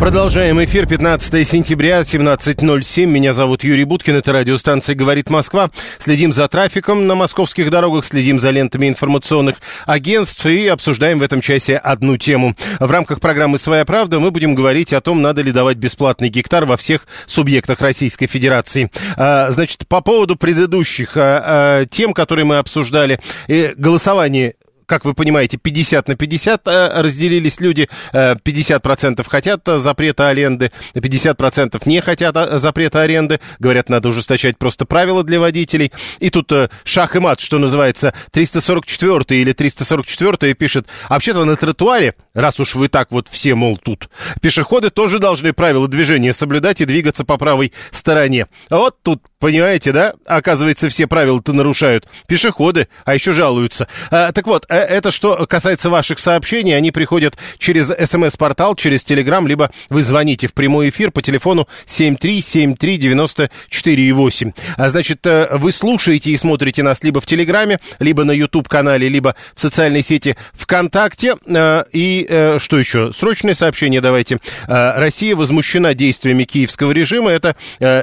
Продолжаем эфир. 15 сентября, 17.07. Меня зовут Юрий Буткин. Это радиостанция «Говорит Москва». Следим за трафиком на московских дорогах, следим за лентами информационных агентств и обсуждаем в этом часе одну тему. В рамках программы «Своя правда» мы будем говорить о том, надо ли давать бесплатный гектар во всех субъектах Российской Федерации. А, Значит, по поводу предыдущих а, а, тем, которые мы обсуждали, голосование как вы понимаете, 50 на 50 э, разделились люди. Э, 50% хотят э, запрета аренды, 50% не хотят э, запрета аренды. Говорят, надо ужесточать просто правила для водителей. И тут э, шах и мат, что называется, 344 или 344 пишет, «А вообще-то на тротуаре, раз уж вы так вот все, мол, тут, пешеходы тоже должны правила движения соблюдать и двигаться по правой стороне. А вот тут, понимаете, да, оказывается, все правила-то нарушают пешеходы, а еще жалуются. А, так вот, э, это что касается ваших сообщений, они приходят через смс-портал, через телеграм, либо вы звоните в прямой эфир по телефону 7373948. А, значит, э, вы слушаете и смотрите нас либо в телеграме, либо на YouTube-канале, либо в социальной сети ВКонтакте. Э, И что еще? Срочное сообщение давайте. Россия возмущена действиями киевского режима. Это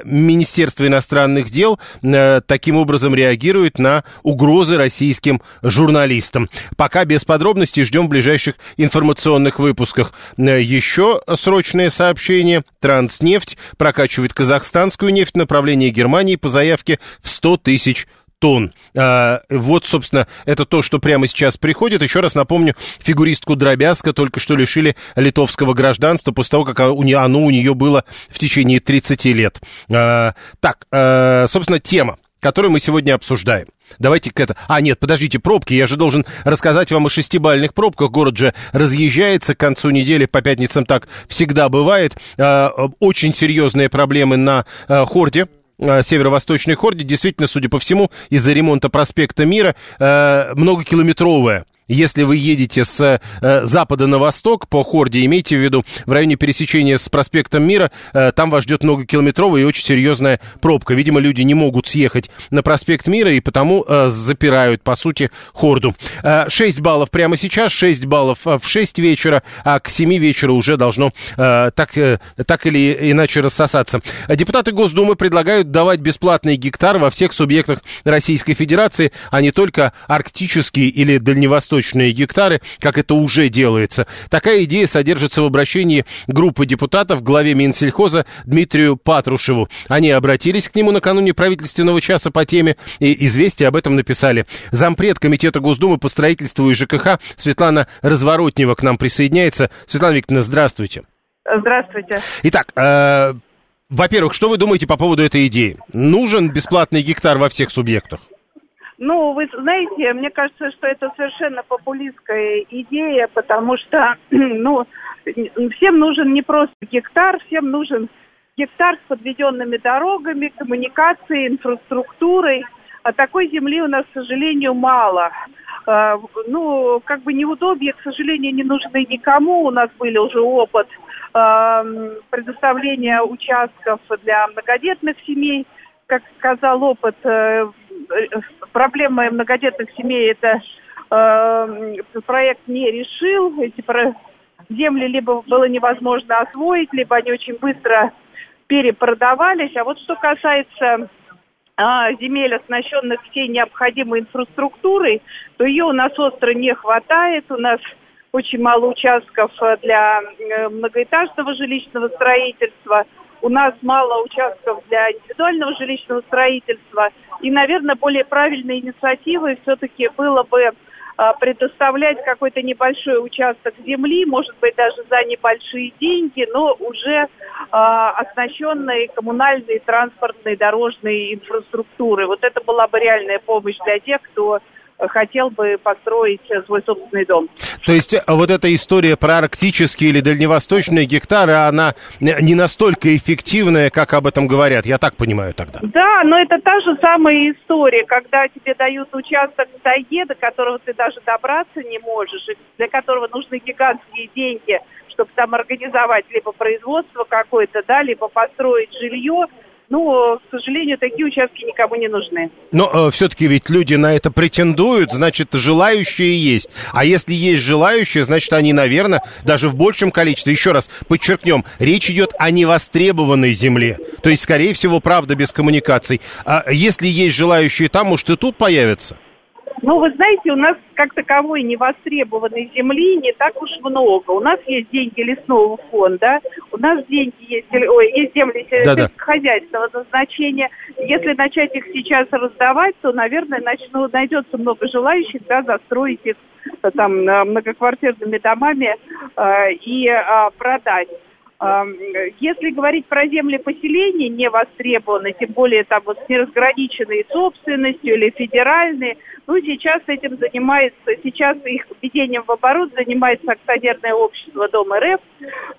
Министерство иностранных дел э, таким образом реагирует на угрозы российским журналистам. Пока без подробностей ждем в ближайших информационных выпусках. Э, Еще срочное сообщение. Транснефть прокачивает казахстанскую нефть в направлении Германии по заявке в 100 тысяч тонн. А, вот, собственно, это то, что прямо сейчас приходит. Еще раз напомню, фигуристку Дробязка только что лишили литовского гражданства после того, как оно у нее было в течение 30 лет. А, так, а, собственно, тема которую мы сегодня обсуждаем. Давайте к это... А, нет, подождите, пробки. Я же должен рассказать вам о шестибальных пробках. Город же разъезжается к концу недели. По пятницам так всегда бывает. А, очень серьезные проблемы на а, Хорде северо-восточной хорде, действительно, судя по всему, из-за ремонта проспекта Мира, э, многокилометровая. Если вы едете с э, запада на восток по Хорде, имейте в виду, в районе пересечения с проспектом Мира, э, там вас ждет многокилометровая и очень серьезная пробка. Видимо, люди не могут съехать на проспект Мира и потому э, запирают, по сути, Хорду. Э, 6 баллов прямо сейчас, 6 баллов э, в 6 вечера, а к 7 вечера уже должно э, так, э, так или иначе рассосаться. Депутаты Госдумы предлагают давать бесплатный гектар во всех субъектах Российской Федерации, а не только арктические или дальневосточные гектары, как это уже делается. Такая идея содержится в обращении группы депутатов главе Минсельхоза Дмитрию Патрушеву. Они обратились к нему накануне правительственного часа по теме и известие об этом написали. Зампред Комитета Госдумы по строительству и ЖКХ Светлана Разворотнева к нам присоединяется. Светлана Викторовна, здравствуйте. Здравствуйте. Итак, э, во-первых, что вы думаете по поводу этой идеи? Нужен бесплатный гектар во всех субъектах? Ну, вы знаете, мне кажется, что это совершенно популистская идея, потому что, ну, всем нужен не просто гектар, всем нужен гектар с подведенными дорогами, коммуникацией, инфраструктурой. А такой земли у нас, к сожалению, мало. А, Ну, как бы неудобья, к сожалению, не нужны никому. У нас были уже опыт а, предоставления участков для многодетных семей. Как сказал опыт, э, проблемы многодетных семей это э, проект не решил. Эти про- земли либо было невозможно освоить, либо они очень быстро перепродавались. А вот что касается а, земель, оснащенных всей необходимой инфраструктурой, то ее у нас остро не хватает. У нас очень мало участков э, для э, многоэтажного жилищного строительства. У нас мало участков для индивидуального жилищного строительства. И, наверное, более правильной инициативой все-таки было бы а, предоставлять какой-то небольшой участок земли, может быть, даже за небольшие деньги, но уже а, оснащенной коммунальной, транспортной, дорожной инфраструктурой. Вот это была бы реальная помощь для тех, кто хотел бы построить свой собственный дом. То есть э, вот эта история про арктические или дальневосточные гектары, она не настолько эффективная, как об этом говорят, я так понимаю тогда? Да, но это та же самая история, когда тебе дают участок в тайге, до которого ты даже добраться не можешь, и для которого нужны гигантские деньги, чтобы там организовать либо производство какое-то, да, либо построить жилье, ну, к сожалению, такие участки никому не нужны. Но э, все-таки ведь люди на это претендуют, значит, желающие есть. А если есть желающие, значит, они, наверное, даже в большем количестве, еще раз подчеркнем, речь идет о невостребованной земле. То есть, скорее всего, правда, без коммуникаций. А если есть желающие там, может, и тут появятся? Ну, вы знаете, у нас как таковой невостребованной земли не так уж много. У нас есть деньги лесного фонда, у нас деньги есть, ой, есть земли сельскохозяйственного назначения. Если начать их сейчас раздавать, то, наверное, начну, найдется много желающих да, застроить их э, там многоквартирными домами э, и э, продать. Если говорить про земли поселения не востребованы, тем более там вот с неразграниченной собственностью или федеральные, ну, сейчас этим занимается, сейчас их введением в оборот занимается акционерное общество Дом РФ.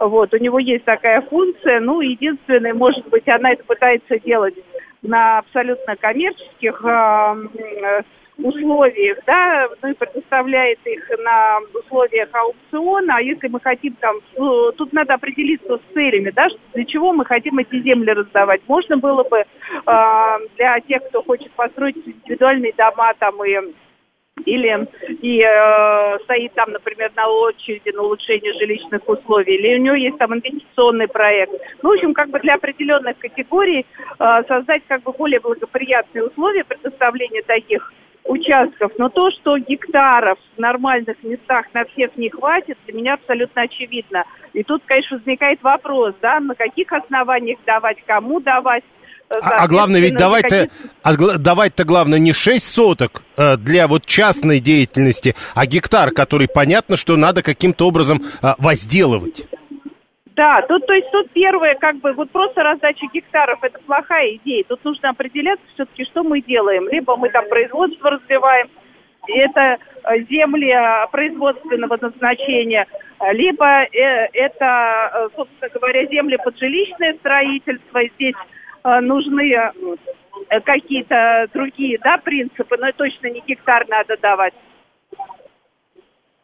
Вот, у него есть такая функция, ну, единственное, может быть, она это пытается делать на абсолютно коммерческих э, условиях, да, ну и предоставляет их на условиях аукциона, а если мы хотим там, ну, тут надо определиться с целями, да, для чего мы хотим эти земли раздавать. Можно было бы э, для тех, кто хочет построить индивидуальные дома там и или и э, стоит там, например, на очереди на улучшение жилищных условий, или у него есть там инвестиционный проект. Ну, в общем, как бы для определенных категорий э, создать как бы более благоприятные условия предоставления таких участков, но то, что гектаров в нормальных местах на всех не хватит, для меня абсолютно очевидно. И тут, конечно, возникает вопрос, да, на каких основаниях давать, кому давать. А, а главное, ведь давать-то, а, давать-то главное не 6 соток э, для вот частной деятельности, а гектар, который понятно, что надо каким-то образом э, возделывать. Да, тут, то есть тут первое, как бы, вот просто раздача гектаров, это плохая идея. Тут нужно определяться все-таки, что мы делаем. Либо мы там производство развиваем, это э, земли э, производственного назначения, либо э, это, собственно говоря, земли под жилищное строительство. Здесь нужны какие-то другие да, принципы, но точно не гектар надо давать.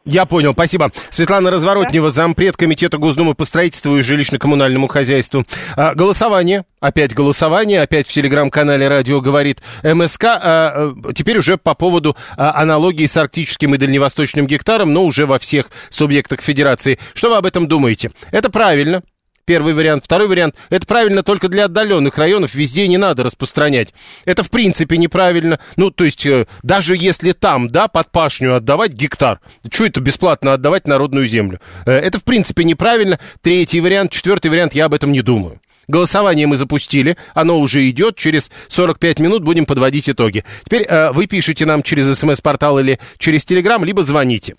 Я понял, спасибо. Светлана Разворотнева, зампред Комитета Госдумы по строительству и жилищно-коммунальному хозяйству. А, голосование, опять голосование, опять в телеграм-канале «Радио говорит МСК». А, а, теперь уже по поводу а, аналогии с арктическим и дальневосточным гектаром, но уже во всех субъектах Федерации. Что вы об этом думаете? Это правильно. Первый вариант. Второй вариант. Это правильно только для отдаленных районов. Везде не надо распространять. Это в принципе неправильно. Ну, то есть, э, даже если там, да, под пашню отдавать гектар. Что это бесплатно отдавать народную землю? Э, это в принципе неправильно. Третий вариант. Четвертый вариант. Я об этом не думаю. Голосование мы запустили, оно уже идет, через 45 минут будем подводить итоги. Теперь э, вы пишите нам через смс-портал или через телеграм, либо звоните.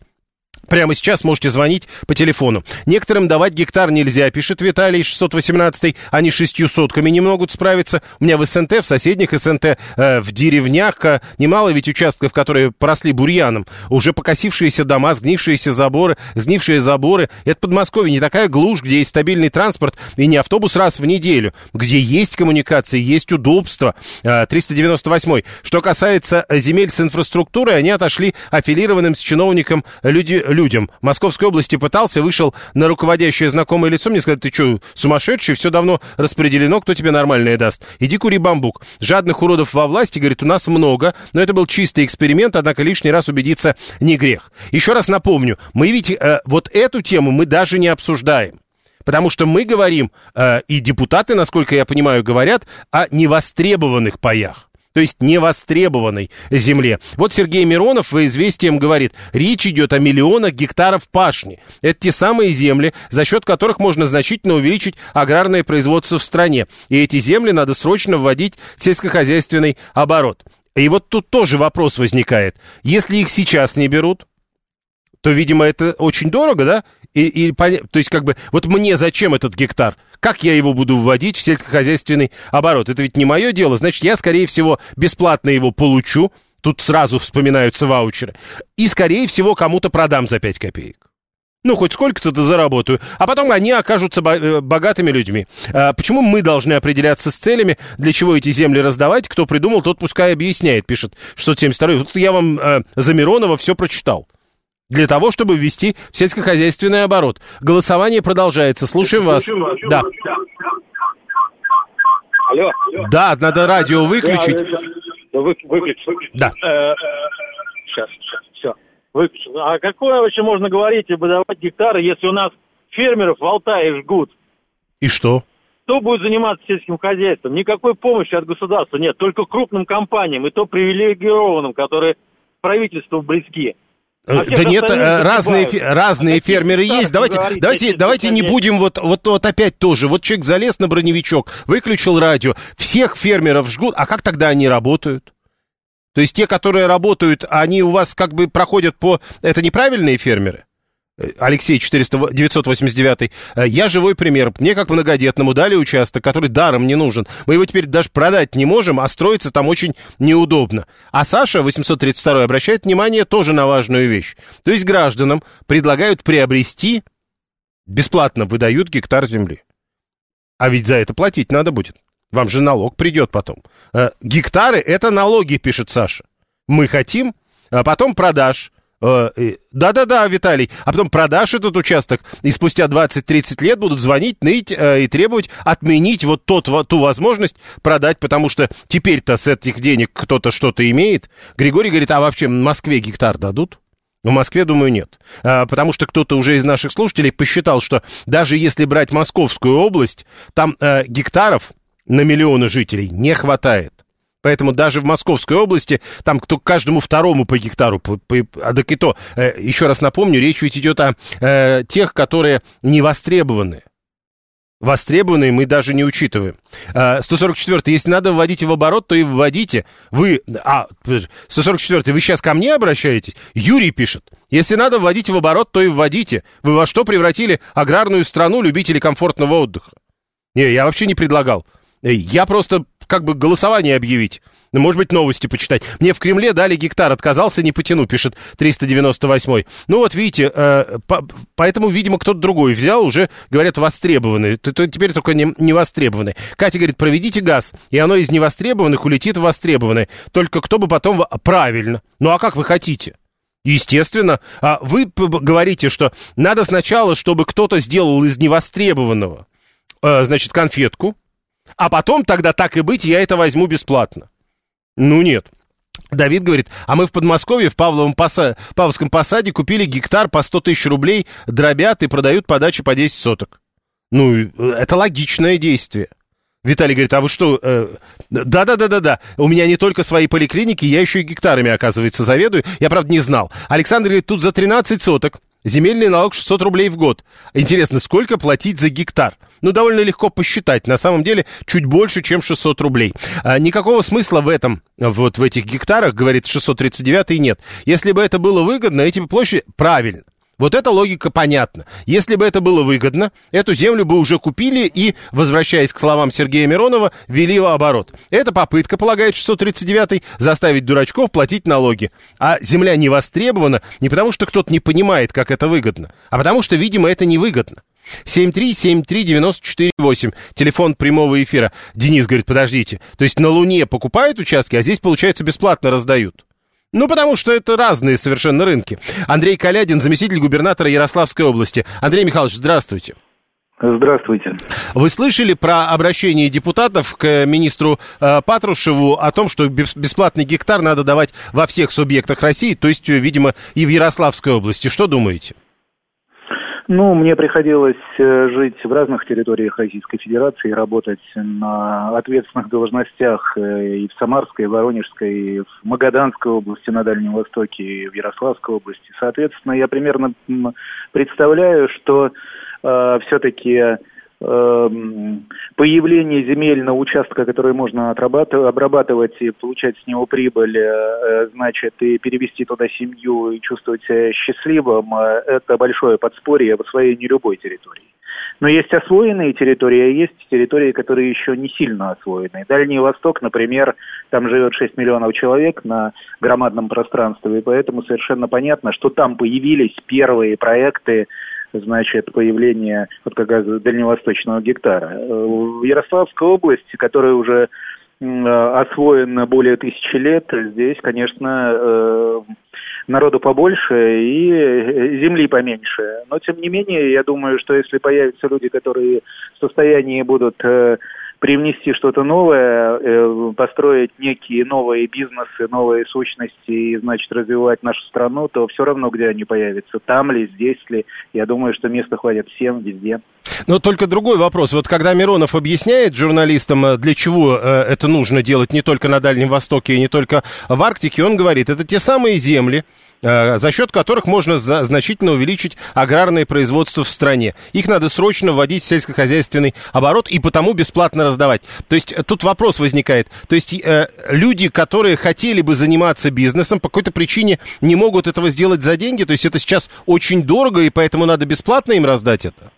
Прямо сейчас можете звонить по телефону. Некоторым давать гектар нельзя, пишет Виталий 618 они шестью сотками не могут справиться. У меня в СНТ, в соседних СНТ, э, в деревнях э, немало ведь участков, которые поросли бурьяном. Уже покосившиеся дома, сгнившиеся заборы, сгнившие заборы. Это Подмосковье не такая глушь, где есть стабильный транспорт и не автобус раз в неделю, где есть коммуникации, есть удобство. Э, 398 Что касается земель с инфраструктурой, они отошли аффилированным с чиновником люди людям. Московской области пытался, вышел на руководящее знакомое лицо, мне сказали, ты что, сумасшедший, все давно распределено, кто тебе нормальное даст? Иди кури бамбук. Жадных уродов во власти, говорит, у нас много, но это был чистый эксперимент, однако лишний раз убедиться не грех. Еще раз напомню, мы ведь э, вот эту тему мы даже не обсуждаем. Потому что мы говорим, э, и депутаты, насколько я понимаю, говорят о невостребованных паях то есть невостребованной земле. Вот Сергей Миронов в «Известиям» говорит, речь идет о миллионах гектаров пашни. Это те самые земли, за счет которых можно значительно увеличить аграрное производство в стране. И эти земли надо срочно вводить в сельскохозяйственный оборот. И вот тут тоже вопрос возникает. Если их сейчас не берут, то, видимо, это очень дорого, да? И, и, то есть, как бы, вот мне зачем этот гектар? Как я его буду вводить в сельскохозяйственный оборот? Это ведь не мое дело. Значит, я, скорее всего, бесплатно его получу. Тут сразу вспоминаются ваучеры. И, скорее всего, кому-то продам за 5 копеек. Ну, хоть сколько-то заработаю. А потом они окажутся э, богатыми людьми. А почему мы должны определяться с целями, для чего эти земли раздавать? Кто придумал, тот пускай объясняет, пишет 672. Вот я вам э, за Миронова все прочитал для того, чтобы ввести в сельскохозяйственный оборот. Голосование продолжается. Слушаем вас. Да. Алло. Да, надо радио выключить. Да, да, вы, выключить, выключить. Да. сейчас, сейчас, все. Выключил. А какое вообще можно говорить и выдавать гектары, если у нас фермеров в Алтае жгут? И что? Кто будет заниматься сельским хозяйством? Никакой помощи от государства нет, только крупным компаниям, и то привилегированным, которые правительству близки. А да нет, э, разные, разные фермеры есть. Давайте, давайте, давайте не будем вот, вот, вот опять тоже. Вот человек залез на броневичок, выключил радио, всех фермеров жгут. А как тогда они работают? То есть те, которые работают, они у вас как бы проходят по... Это неправильные фермеры? Алексей 400, 989. Э, я живой пример. Мне, как многодетному, дали участок, который даром не нужен. Мы его теперь даже продать не можем, а строиться там очень неудобно. А Саша, 832, обращает внимание тоже на важную вещь. То есть гражданам предлагают приобрести, бесплатно выдают гектар земли. А ведь за это платить надо будет. Вам же налог придет потом. Э, гектары — это налоги, пишет Саша. Мы хотим, а потом продашь Э, да-да-да, Виталий. А потом продашь этот участок, и спустя 20-30 лет будут звонить, ныть э, и требовать отменить вот тот, ту возможность продать, потому что теперь-то с этих денег кто-то что-то имеет. Григорий говорит, а вообще в Москве гектар дадут? В Москве, думаю, нет. А, потому что кто-то уже из наших слушателей посчитал, что даже если брать Московскую область, там э, гектаров на миллионы жителей не хватает. Поэтому даже в Московской области там кто каждому второму по гектару, по, по, а так и то, э, еще раз напомню, речь ведь идет о э, тех, которые не востребованы. Востребованные мы даже не учитываем. 144 э, если надо вводить в оборот, то и вводите. Вы, а, 144 вы сейчас ко мне обращаетесь? Юрий пишет. Если надо вводить в оборот, то и вводите. Вы во что превратили аграрную страну любителей комфортного отдыха? Не, я вообще не предлагал. Я просто как бы голосование объявить. Ну, может быть, новости почитать. Мне в Кремле дали гектар, отказался, не потяну, пишет 398-й. Ну вот, видите, э, по, поэтому, видимо, кто-то другой взял, уже, говорят, востребованный. Теперь только не, не востребованный. Катя говорит, проведите газ, и оно из невостребованных улетит в востребованное. Только кто бы потом... Правильно. Ну а как вы хотите? Естественно. А вы говорите, что надо сначала, чтобы кто-то сделал из невостребованного, э, значит, конфетку, а потом тогда так и быть, я это возьму бесплатно. Ну нет. Давид говорит, а мы в Подмосковье в Павловом поса... Павловском посаде купили гектар по 100 тысяч рублей, дробят и продают по даче по 10 соток. Ну, это логичное действие. Виталий говорит, а вы что? Э, да-да-да-да-да. У меня не только свои поликлиники, я еще и гектарами, оказывается, заведую. Я, правда, не знал. Александр говорит, тут за 13 соток. Земельный налог 600 рублей в год. Интересно, сколько платить за гектар? Ну, довольно легко посчитать. На самом деле, чуть больше, чем 600 рублей. А, никакого смысла в этом, вот в этих гектарах, говорит 639 нет. Если бы это было выгодно, эти площади... Правильно. Вот эта логика понятна. Если бы это было выгодно, эту землю бы уже купили и, возвращаясь к словам Сергея Миронова, ввели в оборот. Это попытка, полагает 639 заставить дурачков платить налоги. А земля не востребована не потому, что кто-то не понимает, как это выгодно, а потому что, видимо, это невыгодно. 7373948, телефон прямого эфира. Денис говорит, подождите, то есть на Луне покупают участки, а здесь, получается, бесплатно раздают. Ну, потому что это разные совершенно рынки. Андрей Калядин, заместитель губернатора Ярославской области. Андрей Михайлович, здравствуйте. Здравствуйте. Вы слышали про обращение депутатов к министру э, Патрушеву о том, что бесплатный гектар надо давать во всех субъектах России, то есть, видимо, и в Ярославской области. Что думаете? Ну, мне приходилось э, жить в разных территориях Российской Федерации, работать на ответственных должностях э, и в Самарской, и в Воронежской, и в Магаданской области, на Дальнем Востоке, и в Ярославской области. Соответственно, я примерно представляю, что э, все-таки появление земель на участка, который можно обрабатывать и получать с него прибыль, э, значит, и перевести туда семью и чувствовать себя счастливым, э, это большое подспорье в освоении любой территории. Но есть освоенные территории, а есть территории, которые еще не сильно освоены. Дальний Восток, например, там живет 6 миллионов человек на громадном пространстве, и поэтому совершенно понятно, что там появились первые проекты значит, появление вот как раз дальневосточного гектара. Э, в Ярославской области, которая уже освоена более тысячи лет, здесь, конечно, э, народу побольше и э, земли поменьше. Но, тем не менее, я думаю, что если появятся люди, которые в состоянии будут привнести что-то новое, э, построить некие новые бизнесы, новые сущности и, значит, развивать нашу страну, то все равно, где они появятся, там ли, здесь ли, я думаю, что места хватит всем, везде. Но только другой вопрос. Вот когда Миронов объясняет журналистам, э, для чего э, это нужно делать не только на Дальнем Востоке и не только в Арктике, он говорит, это те самые земли, за счет которых можно значительно увеличить аграрное производство в стране. Их надо срочно вводить в сельскохозяйственный оборот и потому бесплатно раздавать. То есть э, тут вопрос возникает. То есть э, люди, которые хотели бы заниматься бизнесом, по какой-то причине не могут этого сделать за деньги. То есть это сейчас очень дорого, и поэтому надо бесплатно им раздать это.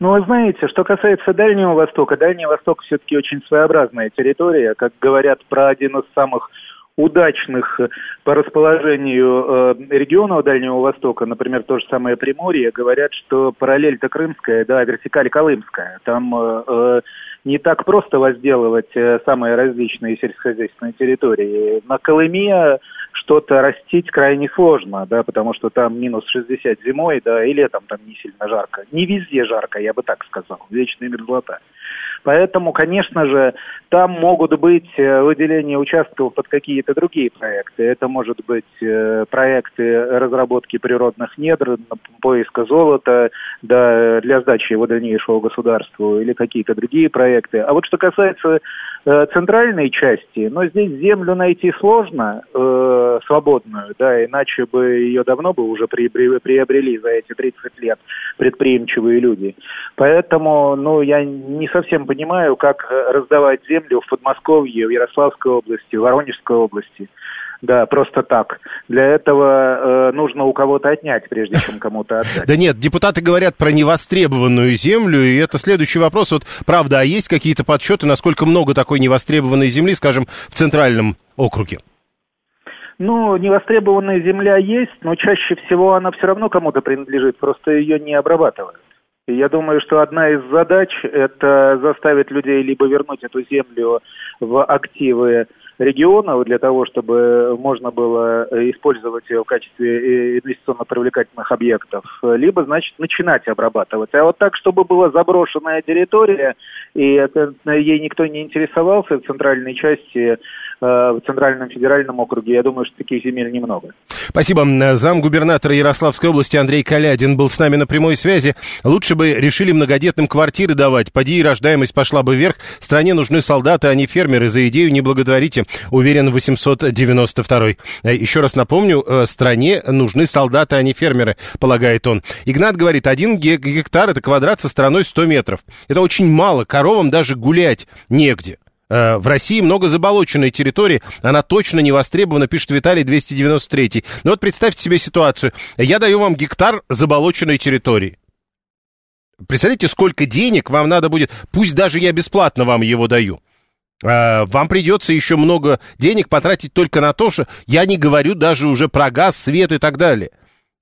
Ну, вы знаете, что касается Дальнего Востока, Дальний Восток все-таки очень своеобразная территория. Как говорят про один из самых удачных э, по расположению э, регионов Дальнего Востока, например, то же самое Приморье, говорят, что параллель-то крымская, да, вертикаль колымская. Там э, не так просто возделывать самые различные сельскохозяйственные территории. На Колыме что-то растить крайне сложно, да, потому что там минус 60 зимой, да, и летом там не сильно жарко. Не везде жарко, я бы так сказал, вечная мерзлота. Поэтому, конечно же, там могут быть э, выделения участков под какие-то другие проекты. Это может быть э, проекты разработки природных недр, поиска золота да, для сдачи его дальнейшего государству или какие-то другие проекты. А вот что касается э, центральной части, но здесь землю найти сложно, э, свободную, да, иначе бы ее давно бы уже приобрели, приобрели за эти 30 лет предприимчивые люди. Поэтому, ну, я не совсем понимаю, как э, раздавать землю в Подмосковье, в Ярославской области, в Воронежской области. Да, просто так. Для этого э, нужно у кого-то отнять, прежде чем кому-то отдать. Да нет, депутаты говорят про невостребованную землю, и это следующий вопрос. Вот правда, а есть какие-то подсчеты, насколько много такой невостребованной земли, скажем, в центральном округе? Ну, невостребованная земля есть, но чаще всего она все равно кому-то принадлежит, просто ее не обрабатывают. И я думаю, что одна из задач – это заставить людей либо вернуть эту землю в активы регионов для того, чтобы можно было использовать ее в качестве инвестиционно привлекательных объектов, либо, значит, начинать обрабатывать. А вот так, чтобы была заброшенная территория, и это, ей никто не интересовался в центральной части, э, в Центральном федеральном округе, я думаю, что таких земель немного. Спасибо. Зам губернатора Ярославской области Андрей Калядин был с нами на прямой связи. Лучше бы решили многодетным квартиры давать. Поди и рождаемость пошла бы вверх. Стране нужны солдаты, а не фермеры. За идею не благодарите уверен 892 э, Еще раз напомню, э, стране нужны солдаты, а не фермеры, полагает он. Игнат говорит, один гектар это квадрат со стороной 100 метров. Это очень мало, коровам даже гулять негде. Э, в России много заболоченной территории, она точно не востребована, пишет Виталий 293. Но вот представьте себе ситуацию. Я даю вам гектар заболоченной территории. Представляете, сколько денег вам надо будет, пусть даже я бесплатно вам его даю. Э, вам придется еще много денег потратить только на то, что я не говорю даже уже про газ, свет и так далее.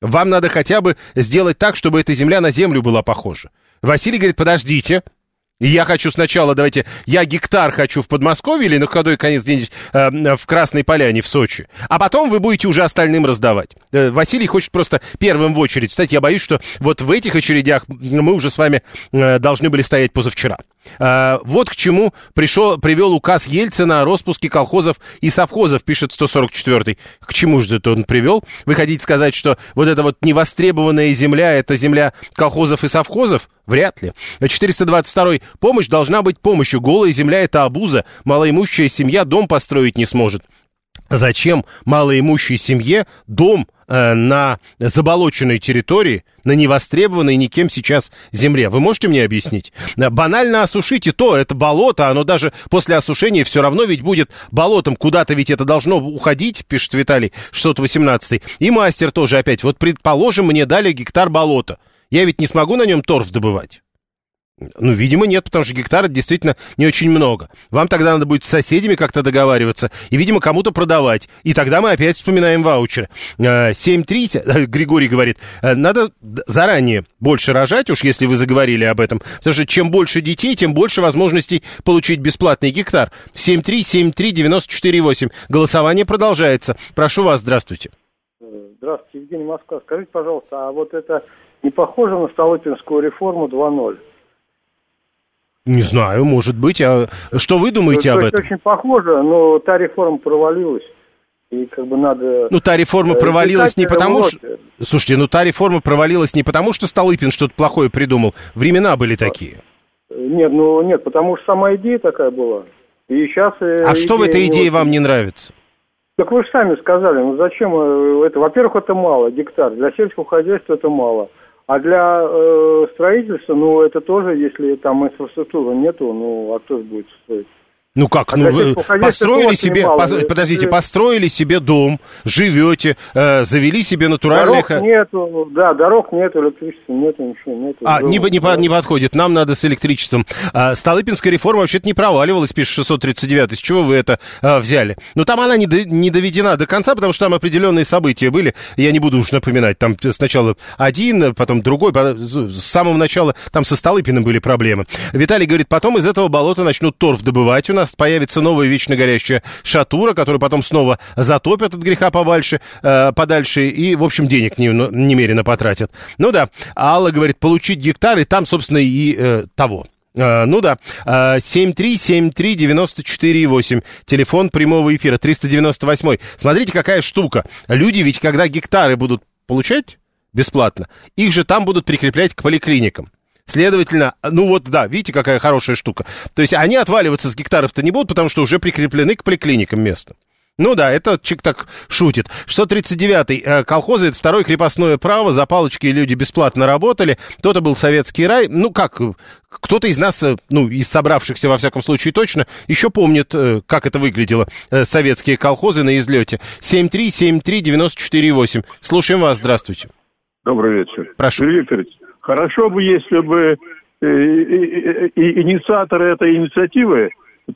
Вам надо хотя бы сделать так, чтобы эта земля на землю была похожа. Василий говорит, подождите, я хочу сначала, давайте, я гектар хочу в Подмосковье или на ходой конец где-нибудь э, в Красной Поляне, в Сочи. А потом вы будете уже остальным раздавать. Э, Василий хочет просто первым в очередь. Кстати, я боюсь, что вот в этих очередях мы уже с вами э, должны были стоять позавчера. Э, вот к чему пришел, привел указ Ельцина о распуске колхозов и совхозов, пишет 144-й. К чему же это он привел? Вы хотите сказать, что вот эта вот невостребованная земля, это земля колхозов и совхозов? Вряд ли. 422-й. Помощь должна быть помощью. Голая земля – это обуза. Малоимущая семья дом построить не сможет. Зачем малоимущей семье дом э, на заболоченной территории, на невостребованной никем сейчас земле? Вы можете мне объяснить? Банально осушить и то, это болото, оно даже после осушения все равно ведь будет болотом. Куда-то ведь это должно уходить, пишет Виталий 618. И мастер тоже опять. Вот предположим, мне дали гектар болота. Я ведь не смогу на нем торф добывать. Ну, видимо, нет, потому что гектаров действительно не очень много. Вам тогда надо будет с соседями как-то договариваться и, видимо, кому-то продавать. И тогда мы опять вспоминаем ваучеры. 7.3, э, Григорий говорит, э, надо заранее больше рожать, уж если вы заговорили об этом, потому что чем больше детей, тем больше возможностей получить бесплатный гектар. 7.3, 7.3, 94.8. Голосование продолжается. Прошу вас, здравствуйте. Здравствуйте, Евгений Москва. Скажите, пожалуйста, а вот это не похоже на Столыпинскую реформу 2.0? Не знаю, может быть. А что вы думаете ну, об этом? очень похоже, но та реформа провалилась. И как бы надо... Ну, та реформа э, провалилась не потому, что... Слушайте, ну та реформа провалилась не потому, что Столыпин что-то плохое придумал. Времена были такие. Нет, ну нет, потому что сама идея такая была. И сейчас... Э, а что в этой идее вам не нравится? Так вы же сами сказали, ну зачем э, это? Во-первых, это мало, гектар. Для сельского хозяйства это мало. А для э, строительства, ну, это тоже, если там инфраструктуры нету, ну, а кто же будет строить? Ну как, а ну вы построили себе, мало, пос, подождите, построили себе дом, живете, э, завели себе натуральные... Дорог нету, да, дорог нету, электричества нету, ничего нету. А, не, не, да. не подходит, нам надо с электричеством. А, Столыпинская реформа вообще-то не проваливалась, пишет 639 с чего вы это а, взяли? Ну там она не, до, не доведена до конца, потому что там определенные события были, я не буду уж напоминать, там сначала один, потом другой, с самого начала там со Столыпиным были проблемы. Виталий говорит, потом из этого болота начнут торф добывать у нас, нас появится новая вечно горящая шатура, которую потом снова затопят от греха побольше, э, подальше и, в общем, денег не, ну, немерено потратят. Ну да, Алла говорит, получить гектар, и там, собственно, и э, того. Uh, ну да, uh, 7373948, телефон прямого эфира, 398. Смотрите, какая штука. Люди ведь, когда гектары будут получать бесплатно, их же там будут прикреплять к поликлиникам. Следовательно, ну вот, да, видите, какая хорошая штука. То есть они отваливаться с гектаров-то не будут, потому что уже прикреплены к поликлиникам местным. Ну да, это чик так шутит. 639-й э, колхозы, это второе крепостное право, за палочки люди бесплатно работали, кто-то был советский рай, ну как, кто-то из нас, э, ну из собравшихся во всяком случае точно, еще помнит, э, как это выглядело, советские колхозы на излете. 7373948. Слушаем вас, здравствуйте. Добрый вечер. Прошу. Юрий Викторович, Хорошо бы, если бы э, инициаторы этой инициативы,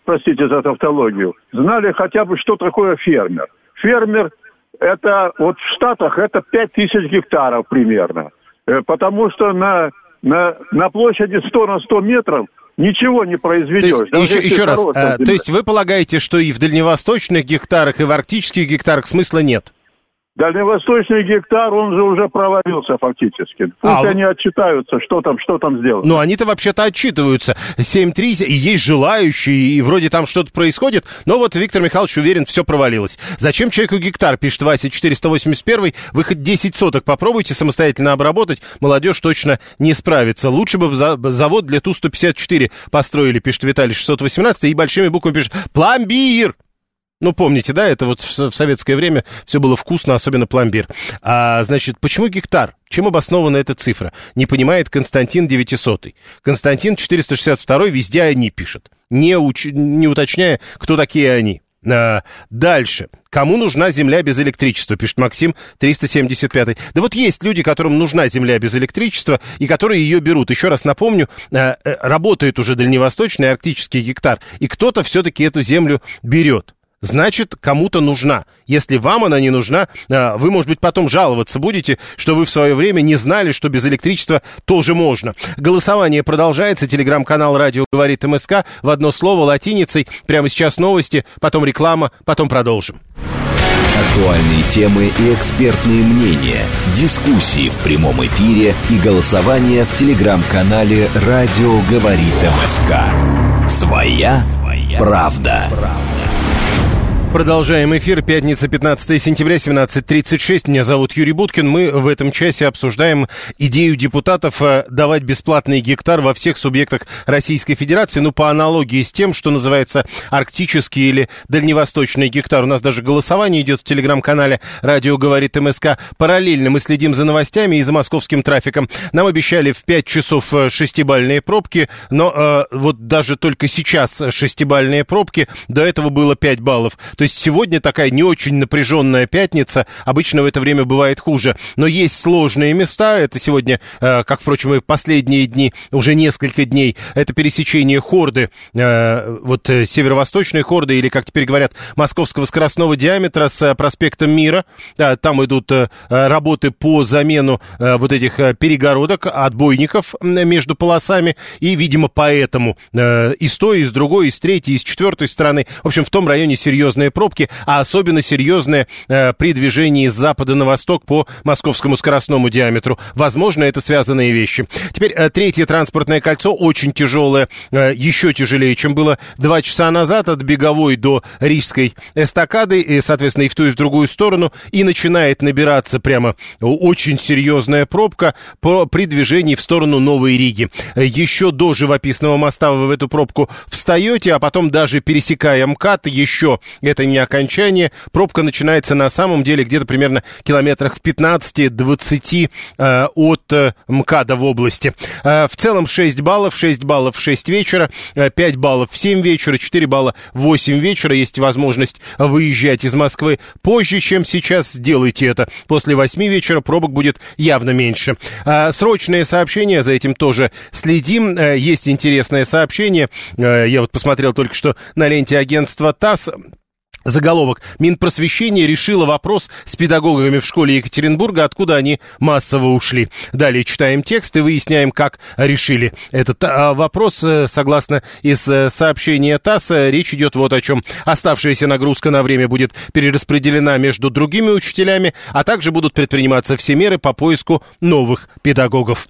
простите за тавтологию, знали хотя бы, что такое фермер. Фермер это вот в Штатах это 5 тысяч гектаров примерно. Э, потому что на, на, на площади 100 на 100 метров ничего не произведешь. То есть, еще, еще раз, а, то есть вы полагаете, что и в дальневосточных гектарах, и в арктических гектарах смысла нет? Дальневосточный гектар, он же уже провалился фактически. Пусть а, они отчитаются, что там, что там сделано. Ну, они-то вообще-то отчитываются. 7-3, и есть желающие, и вроде там что-то происходит, но вот Виктор Михайлович уверен, все провалилось. Зачем человеку гектар, пишет Вася 481, вы хоть 10 соток попробуйте самостоятельно обработать, молодежь точно не справится. Лучше бы завод для Ту-154 построили, пишет Виталий 618, и большими буквами пишет «Пломбир!» Ну, помните, да, это вот в, советское время все было вкусно, особенно пломбир. А, значит, почему гектар? Чем обоснована эта цифра? Не понимает Константин 900. Константин 462 везде они пишет, не, уч... не уточняя, кто такие они. А, дальше. Кому нужна земля без электричества, пишет Максим 375. Да вот есть люди, которым нужна земля без электричества и которые ее берут. Еще раз напомню, а, э, работает уже дальневосточный арктический гектар, и кто-то все-таки эту землю берет значит, кому-то нужна. Если вам она не нужна, а, вы, может быть, потом жаловаться будете, что вы в свое время не знали, что без электричества тоже можно. Голосование продолжается. Телеграм-канал «Радио говорит МСК» в одно слово латиницей. Прямо сейчас новости, потом реклама, потом продолжим. Актуальные темы и экспертные мнения, дискуссии в прямом эфире и голосование в телеграм-канале «Радио говорит МСК». Своя, Своя правда. правда. Продолжаем эфир. Пятница, 15 сентября, 17.36. Меня зовут Юрий Буткин. Мы в этом часе обсуждаем идею депутатов э, давать бесплатный гектар во всех субъектах Российской Федерации. Ну, по аналогии с тем, что называется арктический или дальневосточный гектар. У нас даже голосование идет в телеграм-канале «Радио говорит МСК». Параллельно мы следим за новостями и за московским трафиком. Нам обещали в 5 часов э, шестибальные пробки, но э, вот даже только сейчас шестибальные пробки. До этого было 5 баллов. То есть сегодня такая не очень напряженная пятница. Обычно в это время бывает хуже. Но есть сложные места. Это сегодня, э, как, впрочем, и последние дни, уже несколько дней, это пересечение хорды, э, вот э, северо-восточной хорды, или, как теперь говорят, московского скоростного диаметра с проспектом Мира. Там идут работы по замену вот этих перегородок, отбойников между полосами. И, видимо, поэтому и с той, и с другой, и с третьей, и с четвертой стороны, в общем, в том районе серьезные серьезные пробки, а особенно серьезные э, при движении с запада на восток по московскому скоростному диаметру. Возможно, это связанные вещи. Теперь э, третье транспортное кольцо очень тяжелое, э, еще тяжелее, чем было два часа назад от Беговой до Рижской эстакады, и, соответственно, и в ту, и в другую сторону, и начинает набираться прямо очень серьезная пробка по, при движении в сторону Новой Риги. Еще до живописного моста вы в эту пробку встаете, а потом даже пересекая МКАД, еще это не окончание. Пробка начинается на самом деле где-то примерно километрах в 15-20 э, от э, МКАДа в области. Э, в целом 6 баллов, 6 баллов в 6 вечера, э, 5 баллов в 7 вечера, 4 балла в 8 вечера. Есть возможность выезжать из Москвы позже, чем сейчас. Сделайте это. После 8 вечера пробок будет явно меньше. Срочные сообщения, за этим тоже следим. Есть интересное сообщение. Я вот посмотрел только что на ленте агентства ТАСС. Заголовок. Минпросвещение решило вопрос с педагогами в школе Екатеринбурга, откуда они массово ушли. Далее читаем текст и выясняем, как решили этот а, вопрос. Э, согласно из э, сообщения ТАСС, э, речь идет вот о чем. Оставшаяся нагрузка на время будет перераспределена между другими учителями, а также будут предприниматься все меры по поиску новых педагогов.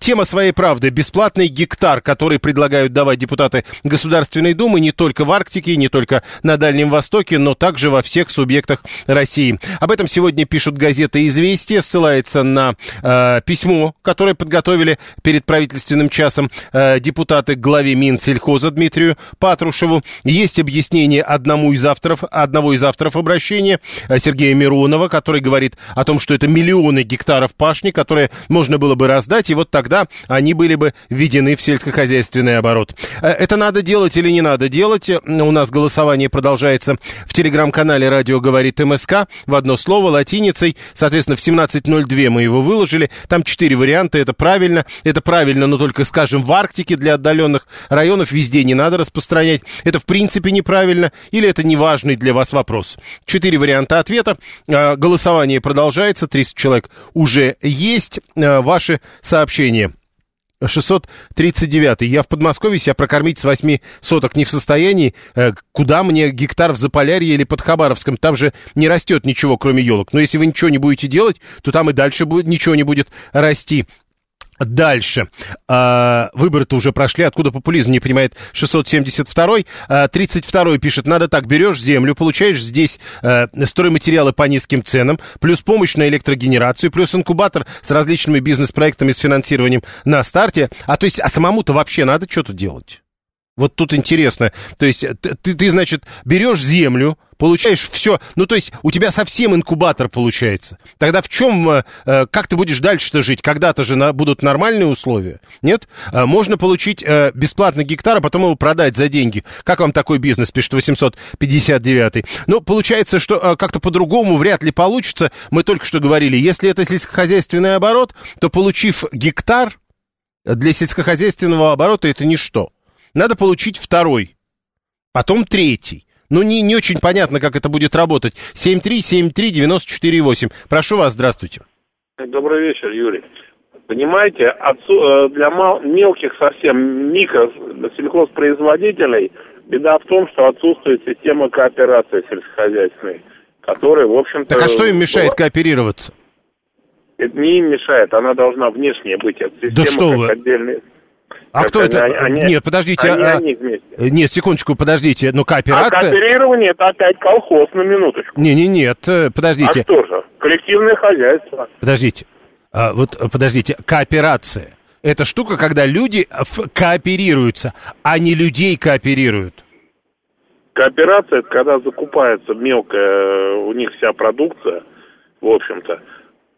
Тема своей правды. Бесплатный гектар, который предлагают давать депутаты Государственной Думы не только в Арктике, не только на Дальнем Востоке, Востоке, но также во всех субъектах России. Об этом сегодня пишут газеты «Известия», ссылается на э, письмо, которое подготовили перед правительственным часом э, депутаты главе Минсельхоза Дмитрию Патрушеву. Есть объяснение одному из авторов, одного из авторов обращения, э, Сергея Миронова, который говорит о том, что это миллионы гектаров пашни, которые можно было бы раздать, и вот тогда они были бы введены в сельскохозяйственный оборот. Э, это надо делать или не надо делать? У нас голосование продолжается в телеграм-канале «Радио говорит МСК» в одно слово латиницей. Соответственно, в 17.02 мы его выложили. Там четыре варианта. Это правильно. Это правильно, но только, скажем, в Арктике для отдаленных районов везде не надо распространять. Это в принципе неправильно. Или это неважный для вас вопрос. Четыре варианта ответа. А, голосование продолжается. 30 человек уже есть. А, ваши сообщения. 639. Я в Подмосковье себя прокормить с 8 соток не в состоянии. Э, куда мне гектар в Заполярье или под Хабаровском? Там же не растет ничего, кроме елок. Но если вы ничего не будете делать, то там и дальше будет, ничего не будет расти. Дальше. А, выборы-то уже прошли. Откуда популизм, не понимает 672-й. А, 32-й пишет, надо так, берешь землю, получаешь здесь а, стройматериалы по низким ценам, плюс помощь на электрогенерацию, плюс инкубатор с различными бизнес-проектами, с финансированием на старте. А то есть, а самому-то вообще надо что-то делать? Вот тут интересно. То есть ты, ты, значит, берешь землю, получаешь все. Ну, то есть у тебя совсем инкубатор получается. Тогда в чем, э, э, как ты будешь дальше-то жить? Когда-то же будут нормальные условия. Нет? Э, можно получить э, бесплатно гектар, а потом его продать за деньги. Как вам такой бизнес, пишет 859 Ну, получается, что э, как-то по-другому вряд ли получится. Мы только что говорили, если это сельскохозяйственный оборот, то получив гектар, для сельскохозяйственного оборота это ничто. Надо получить второй, потом третий. Ну, не, не очень понятно, как это будет работать. 7373948. Прошу вас, здравствуйте. Добрый вечер, Юрий. Понимаете, отцу, э, для мал, мелких совсем микро сельхозпроизводителей беда в том, что отсутствует система кооперации сельскохозяйственной, которая, в общем-то... Так а что им мешает кооперироваться? Это не им мешает, она должна внешне быть. Это да что вы? Отдельный... А Как кто это? они- Нет, подождите. они- а- они вместе. Нет, секундочку, подождите. Ну, А кооперация... кооперирование это опять колхоз, на минуточку. Не, не, нет, э, А подождите, что же? Коллективное хозяйство. подождите. А, вот, э, подождите, кооперация. Это штука, когда люди кооперируются, а не людей кооперируют. Кооперация это когда закупается мелкая у них вся продукция, в общем-то.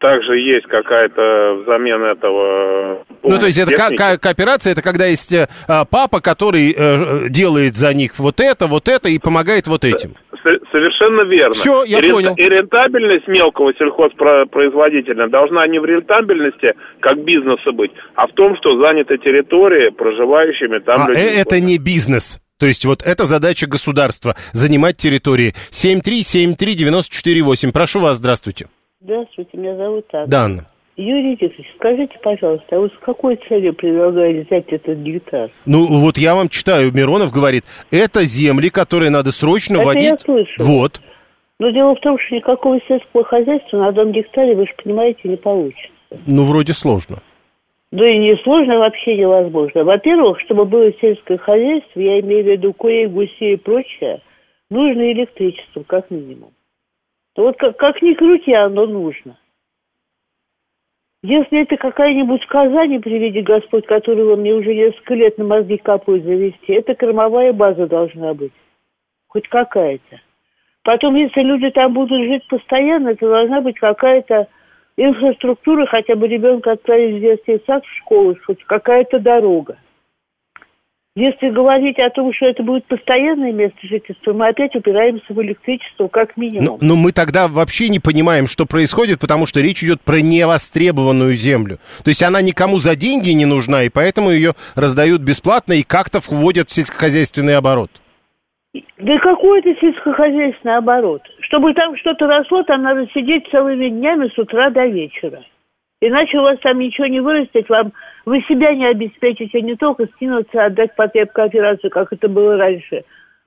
Также есть какая-то взамен этого... Ну, то есть это ко- ко- кооперация, это когда есть э, а, папа, который э, делает за них вот это, вот это и помогает вот этим. С- Совершенно верно. Всё, я и понял. И рентабельность мелкого сельхозпроизводителя должна не в рентабельности как бизнеса быть, а в том, что заняты территории проживающими там А, людьми. э, это не бизнес. То есть вот это задача государства, занимать территории. 7373948. Прошу вас, здравствуйте. Здравствуйте, меня зовут Анна. Да, Анна. Юрий Викторович, скажите, пожалуйста, а вот с какой целью предлагаете взять этот гектар? Ну, вот я вам читаю, Миронов говорит, это земли, которые надо срочно Это вводить. я слышу. Вот. Но дело в том, что никакого сельского хозяйства на одном гектаре, вы же понимаете, не получится. Ну, вроде сложно. Да и несложно вообще невозможно. Во-первых, чтобы было сельское хозяйство, я имею в виду курей, гусей и прочее, нужно электричество, как минимум. Вот как, как ни крути, оно нужно. Если это какая-нибудь коза, не приведи Господь, которую мне уже несколько лет на мозги капают завести, это кормовая база должна быть. Хоть какая-то. Потом, если люди там будут жить постоянно, это должна быть какая-то инфраструктура, хотя бы ребенка отправить в детский сад, в школу, хоть какая-то дорога. Если говорить о том, что это будет постоянное место жительства, мы опять упираемся в электричество как Но, минимум. но мы тогда вообще не понимаем, что происходит, потому что речь идет про невостребованную землю. То есть она никому за деньги не нужна, и поэтому ее раздают бесплатно и как-то вводят в сельскохозяйственный оборот. Да какой это сельскохозяйственный оборот? Чтобы там что-то росло, там надо сидеть целыми днями с утра до вечера. Иначе у вас там ничего не вырастет, вам вы себя не обеспечите, не только скинуться, отдать потреб кооперацию, как это было раньше.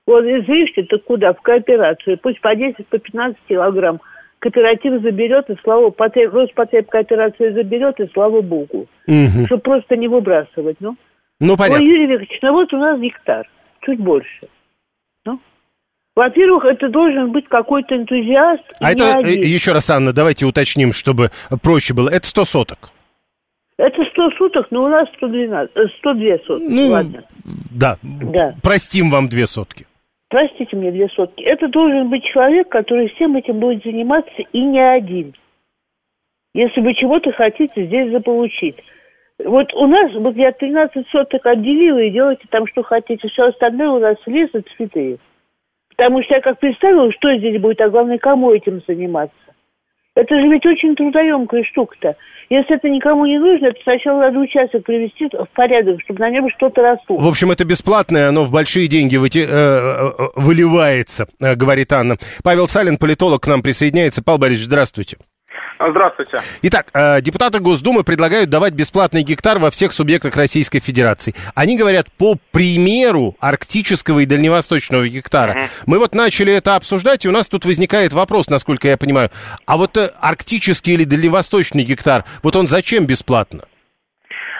Вот из Ришки, так куда? В кооперацию. Пусть по 10, по 15 килограмм кооператив заберет, и слава потреб, Роспотреб кооперация заберет, и слава богу. Мгм. Чтобы просто не выбрасывать, ну. Ну, понятно. Ой, Юрий Викторович, ну вот у нас гектар, чуть больше. Ну, во-первых, это должен быть какой-то энтузиаст. А это, э, один. еще раз, Анна, давайте уточним, чтобы проще было. Это 100 соток. Это 100 суток, но у нас 112, э, 102 сутки. Ну, Ладно. Да. Да. Простим вам две сотки. Простите мне две сотки. Это должен быть человек, который всем этим будет заниматься и не один. Если вы чего-то хотите здесь заполучить. Вот у нас, вот я 13 соток отделила и делайте там что хотите. Все остальное у нас лес и цветы. Потому что я как представила, что здесь будет, а главное, кому этим заниматься. Это же ведь очень трудоемкая штука-то. Если это никому не нужно, то сначала надо участок привести в порядок, чтобы на нем что-то росло. В общем, это бесплатное, оно в большие деньги выте- э, э, выливается, э, говорит Анна. Павел Салин, политолог, к нам присоединяется. Павел Борисович, здравствуйте. Здравствуйте. Итак, э, депутаты Госдумы предлагают давать бесплатный гектар во всех субъектах Российской Федерации. Они говорят по примеру арктического и дальневосточного гектара. Мы вот начали это обсуждать, и у нас тут возникает вопрос, насколько я понимаю. А вот э, арктический или дальневосточный гектар, вот он зачем бесплатно?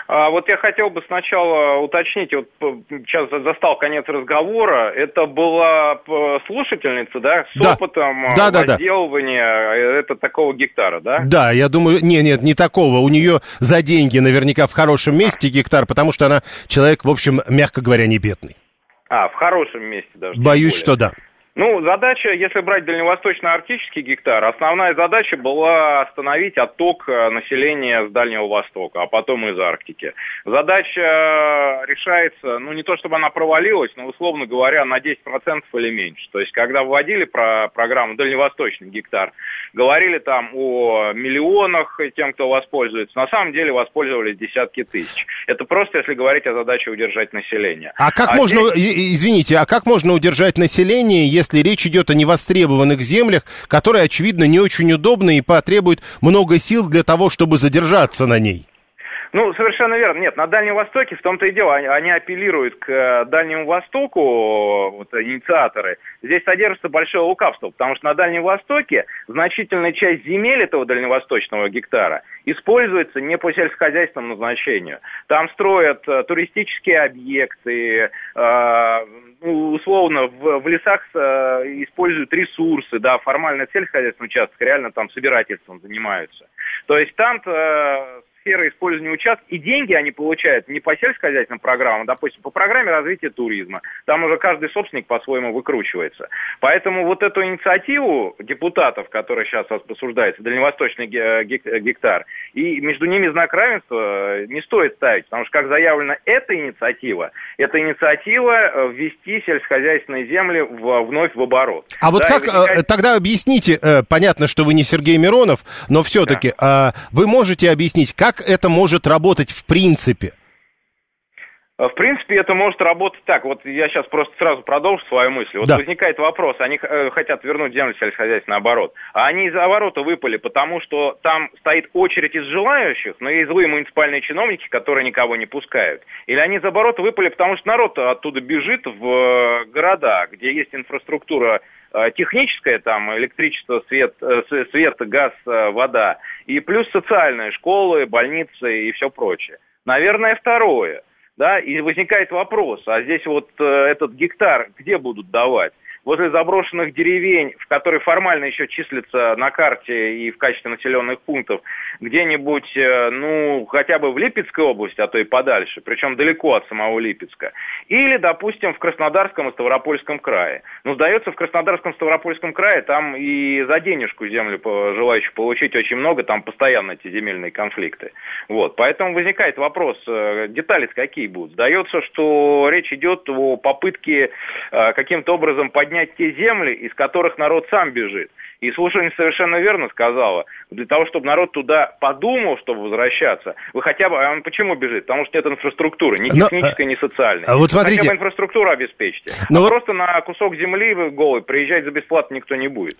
А, Вот я хотел бы сначала уточнить, вот сейчас за- застал конец разговора, это была слушательница, да, с Да. опытом а, Да, да, да. возделывания, э, это такого гектара, да? Да, я думаю, не, нет, не такого. У нее за деньги наверняка в хорошем месте гектар, потому что она человек, в общем, мягко говоря, не бедный. А, в хорошем месте даже. Боюсь, что да. Ну, задача, если брать дальневосточно-арктический гектар, основная задача была остановить отток э, населения с Дальнего Востока, а потом из Арктики. Задача э, решается, ну, не то чтобы она провалилась, но, условно говоря, на 10% или меньше. То есть, когда вводили про программу «Дальневосточный гектар», говорили там о миллионах тем, кто воспользуется. На самом деле воспользовались десятки тысяч. Это просто, если говорить о задаче удержать население. А как можно, здесь- извините, а как можно удержать население, если речь идет о невостребованных землях, которые, очевидно, не очень удобны и потребуют много сил для того, чтобы задержаться на ней? Ну, совершенно верно. Нет, на Дальнем Востоке, в том-то и дело, они, они апеллируют к э, Дальнему Востоку, вот, инициаторы. Здесь содержится большое лукавство, потому что на Дальнем Востоке значительная часть земель этого дальневосточного гектара используется не по сельскохозяйственному назначению. Там строят э, туристические объекты, э, ну, условно, в, в лесах э, используют ресурсы, да, формально сельскохозяйственный участок, реально там собирательством занимаются. То есть там-то э, сфера использования участков, и деньги они получают не по сельскохозяйственным программам, а, допустим, по программе развития туризма. Там уже каждый собственник по-своему выкручивается. Поэтому вот эту инициативу депутатов, которая сейчас обсуждается, дальневосточный гектар, и между ними знак равенства э, не стоит ставить, потому что, как заявлено, эта инициатива, это инициатива э, ввести сельскохозяйственные земли в, вновь в оборот. А вот как, возникает... тогда объясните, понятно, что вы не Сергей Миронов, но все-таки да. вы можете объяснить, как как это может работать в принципе? В принципе, это может работать так. Вот я сейчас просто сразу продолжу свою мысль. Вот да. возникает вопрос, они э, хотят вернуть землю сельскохозяйственный оборот, а они из оборота выпали, потому что там стоит очередь из желающих, но есть злые муниципальные чиновники, которые никого не пускают. Или они из оборота выпали, потому что народ оттуда бежит в э, города, где есть инфраструктура э, техническая, там электричество, свет, свет, газ, вода, и плюс социальные школы, больницы и все прочее. Наверное, второе – да, и возникает вопрос, а здесь вот э, этот гектар где будут давать? Возле заброшенных деревень, в которые формально еще числятся на карте и в качестве населенных пунктов, где-нибудь, э, ну, хотя бы в Липецкой области, а то и подальше, причем далеко от самого Липецка. Или, допустим, в Краснодарском и Ставропольском крае. Ну, сдается, в Краснодарском и Ставропольском крае там и за денежку землю желающих получить очень много, там постоянно эти земельные конфликты. Вот, поэтому возникает вопрос, э, детали какие будут. Сдается, что речь идет о попытке э, каким-то образом поднять поднять те земли, из которых народ сам бежит. И слушательница совершенно верно сказала, для того, чтобы народ туда подумал, чтобы возвращаться, вы хотя бы, а он почему бежит? Потому что нет инфраструктуры, ни технической, Но, ни социальной. А вот смотрите. Хотя бы инфраструктуру обеспечьте. Но а вот... просто на кусок земли голый приезжать за бесплатно никто не будет.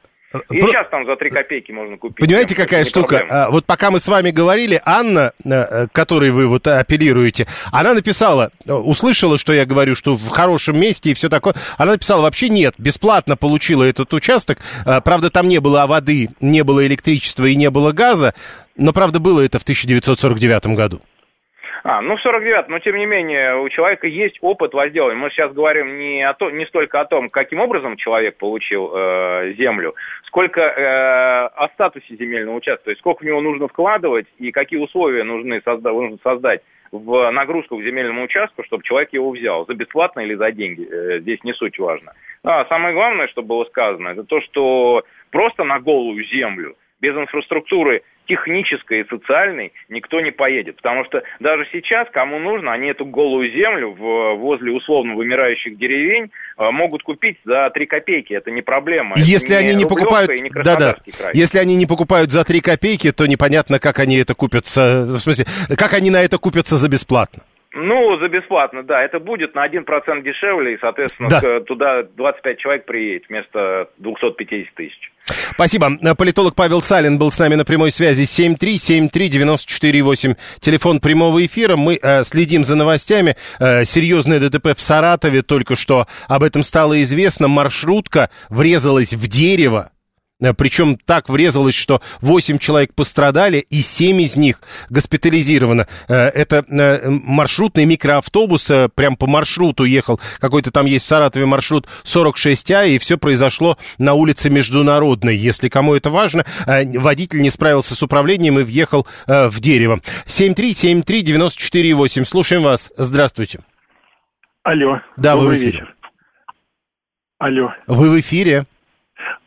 И Про... сейчас там за 3 копейки можно купить. Понимаете, какая штука? Проблема. Вот пока мы с вами говорили, Анна, э, э, которой вы вот апеллируете, она написала, э, услышала, что я говорю, что в хорошем месте и все такое. Она написала, вообще нет, бесплатно получила этот участок. Правда, там не было воды, не было электричества и не было газа. Но, правда, было это в 1949 году. А, ну, в 49 но тем не менее у человека есть опыт возделывания. Мы сейчас говорим не, о то, не столько о том, каким образом человек получил э, землю, сколько э, о статусе земельного участка, то есть сколько в него нужно вкладывать и какие условия нужны созда- нужно создать в нагрузку к земельному участку, чтобы человек его взял, за бесплатно или за деньги, э, здесь не суть важно. А самое главное, что было сказано, это то, что просто на голую землю, без инфраструктуры технической и социальной никто не поедет. Потому что даже сейчас, кому нужно, они эту голую землю в, возле условно вымирающих деревень э, могут купить за 3 копейки. Это не проблема. Если это не они не покупают... Да, да. Если они не покупают за 3 копейки, то непонятно, как они это купятся... В смысле, как они на это купятся за бесплатно. Ну, за бесплатно, да. Это будет на 1% дешевле, и, соответственно, да. туда 25 человек приедет вместо 250 тысяч. Спасибо. Политолог Павел Салин был с нами на прямой связи. 7373948. Телефон прямого эфира. Мы э, следим за новостями. Э, серьезное ДТП в Саратове. Только что об этом стало известно. Маршрутка врезалась в дерево Э, Причем так врезалось, что 8 человек пострадали, и 7 из них госпитализировано. Э, это э, маршрутный микроавтобус, прям по маршруту ехал. Какой-то там есть в Саратове маршрут 46А, и все произошло на улице Международной. Если кому это важно, водитель не справился с управлением и въехал в дерево. 7373948. Слушаем вас. Здравствуйте. Алло. Да, вы в эфире. вечер. Алло. Вы в эфире.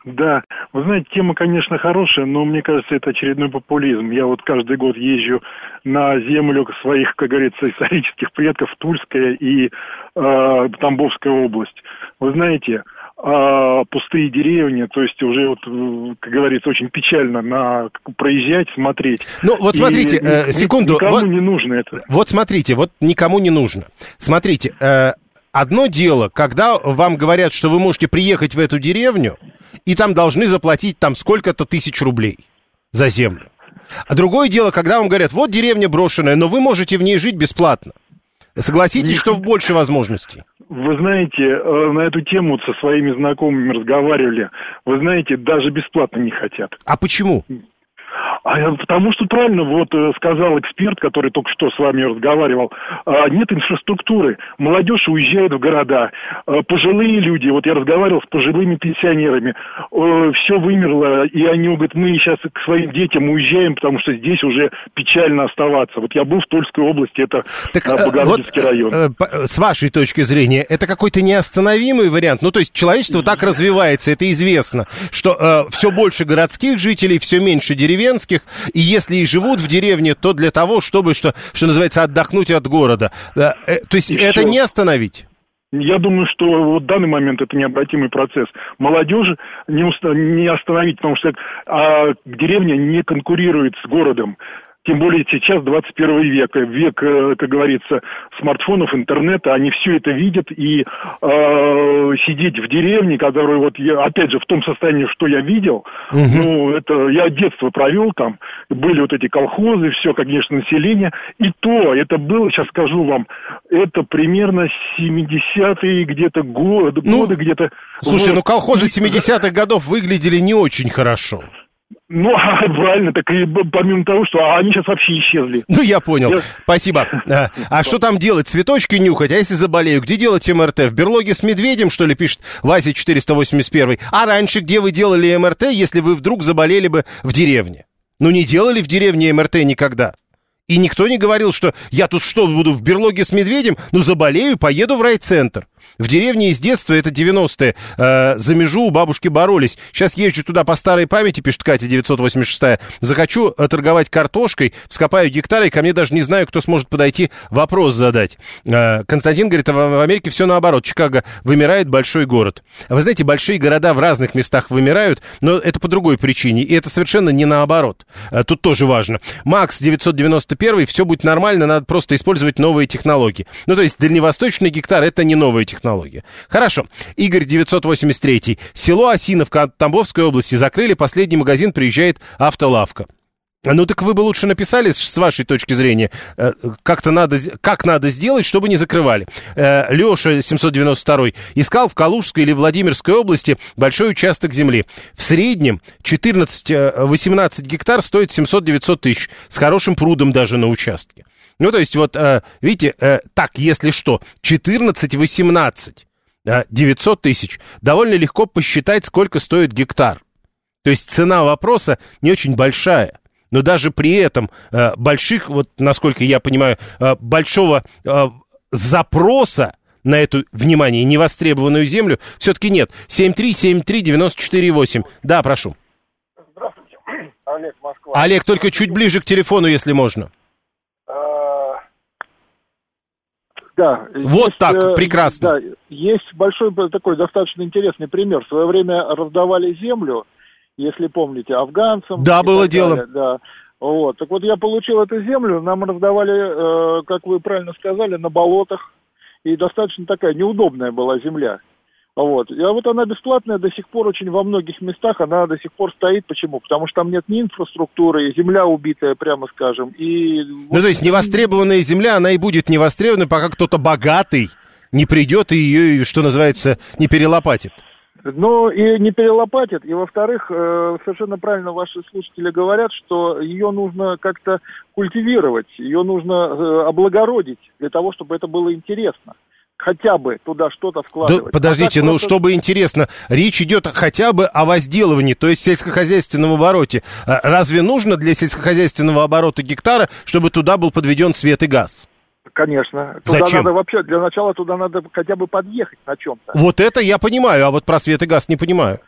Да, вы знаете, тема, конечно, хорошая, но мне кажется, это очередной популизм. Я вот каждый год езжу на землю своих, как говорится, исторических предков, Тульская и э, Тамбовская область. Вы знаете, э, пустые деревни, то есть уже, вот, как говорится, очень печально на проезжать, смотреть. Ну, вот смотрите, и, э, секунду. Никому вот, не нужно это. Вот смотрите, вот никому не нужно. Смотрите, э, одно дело, когда вам говорят, что вы можете приехать в эту деревню, и там должны заплатить там сколько-то тысяч рублей за землю. А другое дело, когда вам говорят, вот деревня брошенная, но вы можете в ней жить бесплатно. Согласитесь, что в больше возможностей? Вы знаете, э, на эту тему со своими знакомыми разговаривали. Вы знаете, даже бесплатно не хотят. А почему? А потому что правильно вот э, сказал эксперт, который только что с вами разговаривал, а, нет инфраструктуры. Молодежь уезжает в города. А, пожилые люди, вот я разговаривал с пожилыми пенсионерами, все вымерло, и они говорят, мы сейчас к своим детям уезжаем, потому что здесь уже печально оставаться. Вот я был в Тульской области, это так, а, Богородицкий вот, район. Э, с вашей точки зрения, это какой-то неостановимый вариант? Ну, то есть человечество так развивается, это известно, что э, все больше городских жителей, все меньше деревенских, деревенских, и если и живут в деревне, то для того, чтобы, что, что называется, отдохнуть от города. Э, то есть и это все. не остановить? Я думаю, что вот в данный момент это необратимый процесс. Молодежь не, уста- не остановить, потому что а, деревня не конкурирует с городом. Тем более сейчас 21 век, век, э, как говорится, смартфонов, интернета, они все это видят, и э, сидеть в деревне, которую вот я, опять же, в том состоянии, что я видел, угу. ну, это я детство провел там, были вот эти колхозы, все, конечно, население, и то, это было, сейчас скажу вам, это примерно 70-е где-то годы, ну, годы где-то. Слушайте, вот. ну колхозы 70-х годов выглядели не очень хорошо. Ну, правильно, так и помимо того, что они сейчас вообще исчезли. Ну, я понял. Я... Спасибо. А, а что там делать? Цветочки нюхать? А если заболею, где делать МРТ? В берлоге с медведем, что ли, пишет Вася 481? А раньше где вы делали МРТ, если вы вдруг заболели бы в деревне? Ну, не делали в деревне МРТ никогда. И никто не говорил, что я тут что, буду в берлоге с медведем? Ну, заболею, поеду в райцентр. В деревне из детства, это 90-е, э, за межу у бабушки боролись. Сейчас езжу туда по старой памяти, пишет Катя 986 Захочу торговать картошкой, вскопаю гектары, и ко мне даже не знаю, кто сможет подойти вопрос задать. Э, Константин говорит, а в Америке все наоборот. Чикаго вымирает большой город. Вы знаете, большие города в разных местах вымирают, но это по другой причине. И это совершенно не наоборот. Э, тут тоже важно. Макс 991 все будет нормально, надо просто использовать новые технологии. Ну, то есть дальневосточный гектар это не новая технология технология. Хорошо. Игорь 983. Село Осиновка Тамбовской области закрыли. Последний магазин приезжает автолавка. Ну так вы бы лучше написали, с вашей точки зрения, э, как-то надо, как надо сделать, чтобы не закрывали. Э, Леша, 792 искал в Калужской или Владимирской области большой участок земли. В среднем 14-18 гектар стоит 700-900 тысяч, с хорошим прудом даже на участке. Ну, то есть, вот, э, видите, э, так, если что, 14-18, 900 тысяч, довольно легко посчитать, сколько стоит гектар. То есть цена вопроса не очень большая. Но даже при этом э, больших, вот насколько я понимаю, большого запроса на эту, внимание, невостребованную землю все-таки нет. 7373948. Да, прошу. Здравствуйте. Олег, Москва. Олег, только чуть ближе к телефону, если можно. Да. Вот есть, так, э, прекрасно. Да, есть большой такой достаточно интересный пример. В свое время раздавали землю, если помните, афганцам. Да, было дело. Далее, да. Вот. Так вот, я получил эту землю, нам раздавали, э, как вы правильно сказали, на болотах. И достаточно такая неудобная была земля. Вот. А вот она бесплатная до сих пор очень во многих местах, она до сих пор стоит. Почему? Потому что там нет ни инфраструктуры, земля убитая, прямо скажем. И... Ну, то есть невостребованная земля, она и будет невостребована, пока кто-то богатый не придет и ее, что называется, не перелопатит. Ну, и не перелопатит. И, во-вторых, э, совершенно правильно ваши слушатели говорят, что ее нужно как-то культивировать, ее нужно э, облагородить для того, чтобы это было интересно хотя бы туда что-то вкладывать. Да, подождите, а ну просто... чтобы интересно, речь идет хотя бы о возделывании, то есть сельскохозяйственном обороте. А разве нужно для сельскохозяйственного оборота гектара, чтобы туда был подведен свет и газ? Конечно. Туда Зачем? надо вообще, для начала туда надо хотя бы подъехать на чем-то. Вот это я понимаю, а вот про свет и газ не понимаю.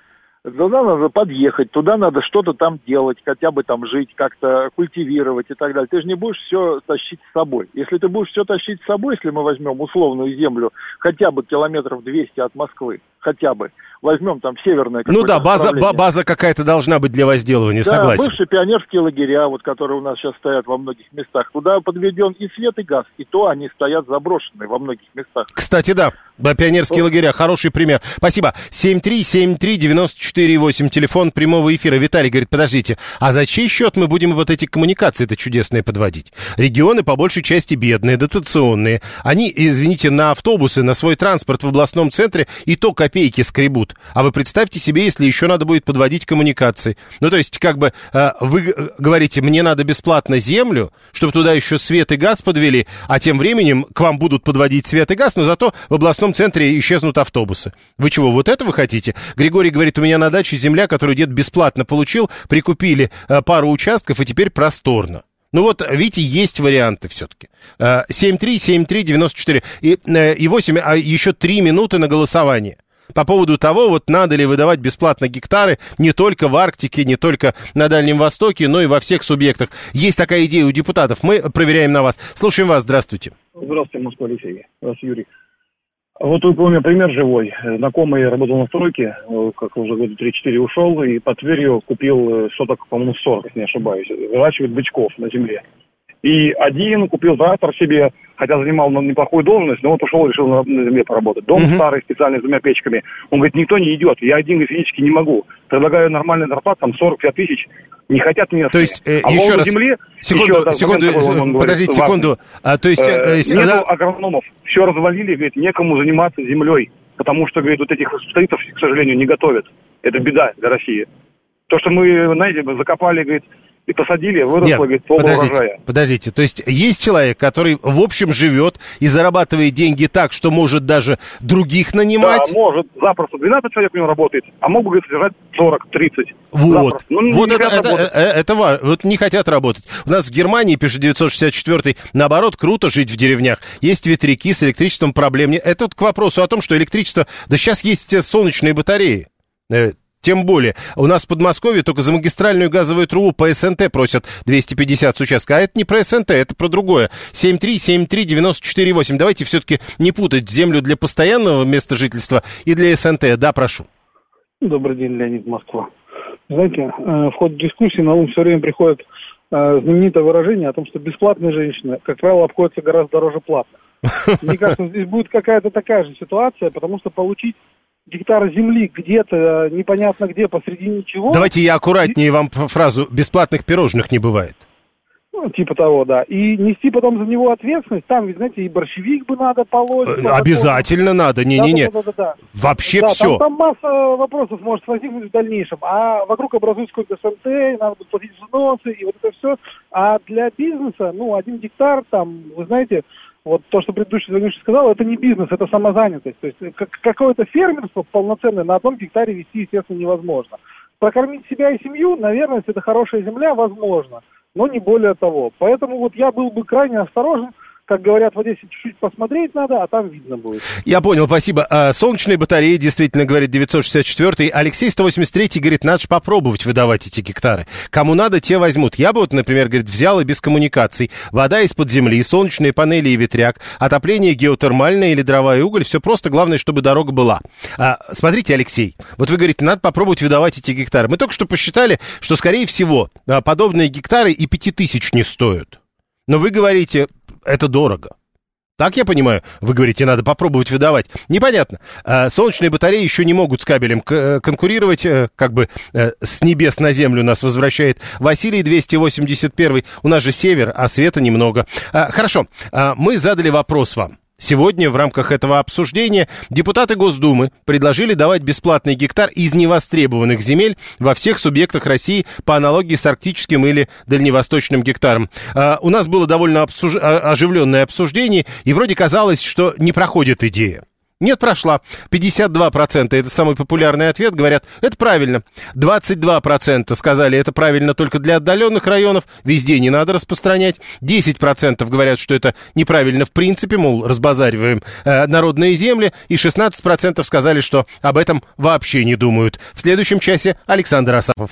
Туда надо подъехать, туда надо что-то там делать, хотя бы там жить, как-то культивировать и так далее. Ты же не будешь все тащить с собой. Если ты будешь все тащить с собой, если мы возьмем условную землю хотя бы километров 200 от Москвы, хотя бы. Возьмем там северное Ну да, база, база какая-то должна быть для возделывания, Да, согласен. бывшие пионерские лагеря, вот, которые у нас сейчас стоят во многих местах, туда подведен и свет, и газ, и то они стоят заброшенные во многих местах. Кстати, да, да, пионерские лагеря, хороший пример. Спасибо. 7373948, телефон прямого эфира. Виталий говорит, подождите, а за чей счет мы будем вот эти коммуникации-то чудесные подводить? Регионы по большей части бедные, дотационные. Они, извините, на автобусы, на свой транспорт в областном центре и то копейки скребут. А вы представьте себе, если еще надо будет подводить коммуникации. Ну, то есть, как бы, э, вы говорите, мне надо бесплатно землю, чтобы туда еще свет и газ подвели, а тем временем к вам будут подводить свет и газ, но зато в областном центре исчезнут автобусы. Вы чего, вот это вы хотите? Григорий говорит, у меня на даче земля, которую дед бесплатно получил, прикупили э, пару участков, и теперь просторно. Ну вот, видите, есть варианты все-таки. 7373948 и, э, и 8, а еще 3 минуты на голосование. По поводу того, вот надо ли выдавать бесплатно гектары не только в Арктике, не только на Дальнем Востоке, но и во всех субъектах. Есть такая идея у депутатов. Мы проверяем на вас. Слушаем вас. Здравствуйте. Здравствуйте, Москва, Алексей. Здравствуйте, Юрий. Вот у меня пример живой. Знакомый работал на стройке, э, как уже года 3-4 ушел, и под Тверью купил э, соток, по-моему, 40, если не ошибаюсь. Выращивает бычков на земле. И один купил трактор себе, хотя занимал неплохую должность, но вот ушел, решил на, на земле поработать. Дом Мгм. старый, специальный, с двумя печками. Он говорит, никто не идет, я один физически не могу. Предлагаю нормальный зарплат, там 40-50 тысяч, не хотят местные. То есть, э, а еще раз, земли, секунду, еще, секунду, момент он говорит, подождите секунду. А, то есть, э, Э, нету она- агрономов. Все развалили, говорит, некому заниматься землей. Потому что, говорит, вот этих специалистов, к сожалению, не готовят. Это беда для России. То, что мы, знаете, закопали, говорит, и посадили, выросло, Нет, говорит, подождите, урожая. подождите. То есть есть человек, который в общем живет и зарабатывает деньги так, что может даже других нанимать? Да, может, запросто. 12 человек у него работает, а мог бы, говорит, содержать 40-30. Вот. Ну, вот это, это, работать. э, это ва- вот не хотят работать. У нас в Германии, пишет 964 наоборот, круто жить в деревнях. Есть ветряки, с электричеством проблем. Это вот к вопросу о том, что электричество... Да сейчас есть э, солнечные батареи. Тем более, у нас в Подмосковье только за магистральную газовую трубу по СНТ просят 250 с участка. А это не про СНТ, это про другое. 7373948. Давайте все-таки не путать землю для постоянного места жительства и для СНТ. Да, прошу. Добрый день, Леонид Москва. Знаете, э, в ходе дискуссии на ум все время приходит э, знаменитое выражение о том, что бесплатные женщины, как правило, обходятся гораздо дороже платных. Мне кажется, здесь будет какая-то такая же ситуация, потому что получить гектар земли где-то э, непонятно где, посреди ничего... Давайте я аккуратнее вам ф- фразу «бесплатных пирожных не бывает». Ну, типа того, да. И нести потом за него ответственность, там, ведь, знаете, и борщевик бы надо полоть. Э, Обязательно надо, не-не-не. Да-да-да-да-да. Вообще Да, все. Там, там масса вопросов может возникнуть в дальнейшем. А вокруг образуется какой-то СНТ, и надо будет платить взносы, и вот это все. А для бизнеса, ну, один гектар, там, вы знаете, вот то, что предыдущий звонивший сказал, это не бизнес, это самозанятость. То есть как, какое-то фермерство полноценное на одном гектаре вести, естественно, невозможно. Прокормить себя и семью, наверное, если это хорошая земля, возможно, но не более того. Поэтому вот я был бы крайне осторожен, как говорят в Одессе, чуть-чуть посмотреть надо, а там видно будет. Я понял, спасибо. А, солнечные батареи, действительно, говорит 964-й. Алексей 183-й говорит, надо же попробовать выдавать эти гектары. Кому надо, те возьмут. Я бы вот, например, говорит, взял и без коммуникаций. Вода из-под земли, солнечные панели и ветряк, отопление геотермальное или дрова и уголь. Все просто, главное, чтобы дорога была. А, смотрите, Алексей, вот вы говорите, надо попробовать выдавать эти гектары. Мы только что посчитали, что, скорее всего, а, подобные гектары и пяти тысяч не стоят. Но вы говорите, это дорого. Так я понимаю, вы говорите, надо попробовать выдавать. Непонятно. А, Солнечные батареи еще не могут с кабелем э, конкурировать, э, как бы э, с небес на землю нас возвращает Василий 281. У нас же север, а света немного. А, Хорошо, А, мы задали вопрос вам. Сегодня в рамках этого обсуждения депутаты Госдумы предложили давать бесплатный гектар из невостребованных земель во всех субъектах России по аналогии с арктическим или дальневосточным гектаром. А, У нас было довольно обсуж- а- оживленное обсуждение, и вроде казалось, что не проходит идея. Нет, прошла. 52% это самый популярный ответ, говорят, это правильно. 22% сказали, это правильно только для отдаленных районов, везде не надо распространять. 10% говорят, что это неправильно в принципе, мол, разбазариваем э, народные земли. И 16% сказали, что об этом вообще не думают. В следующем часе Александр Асапов.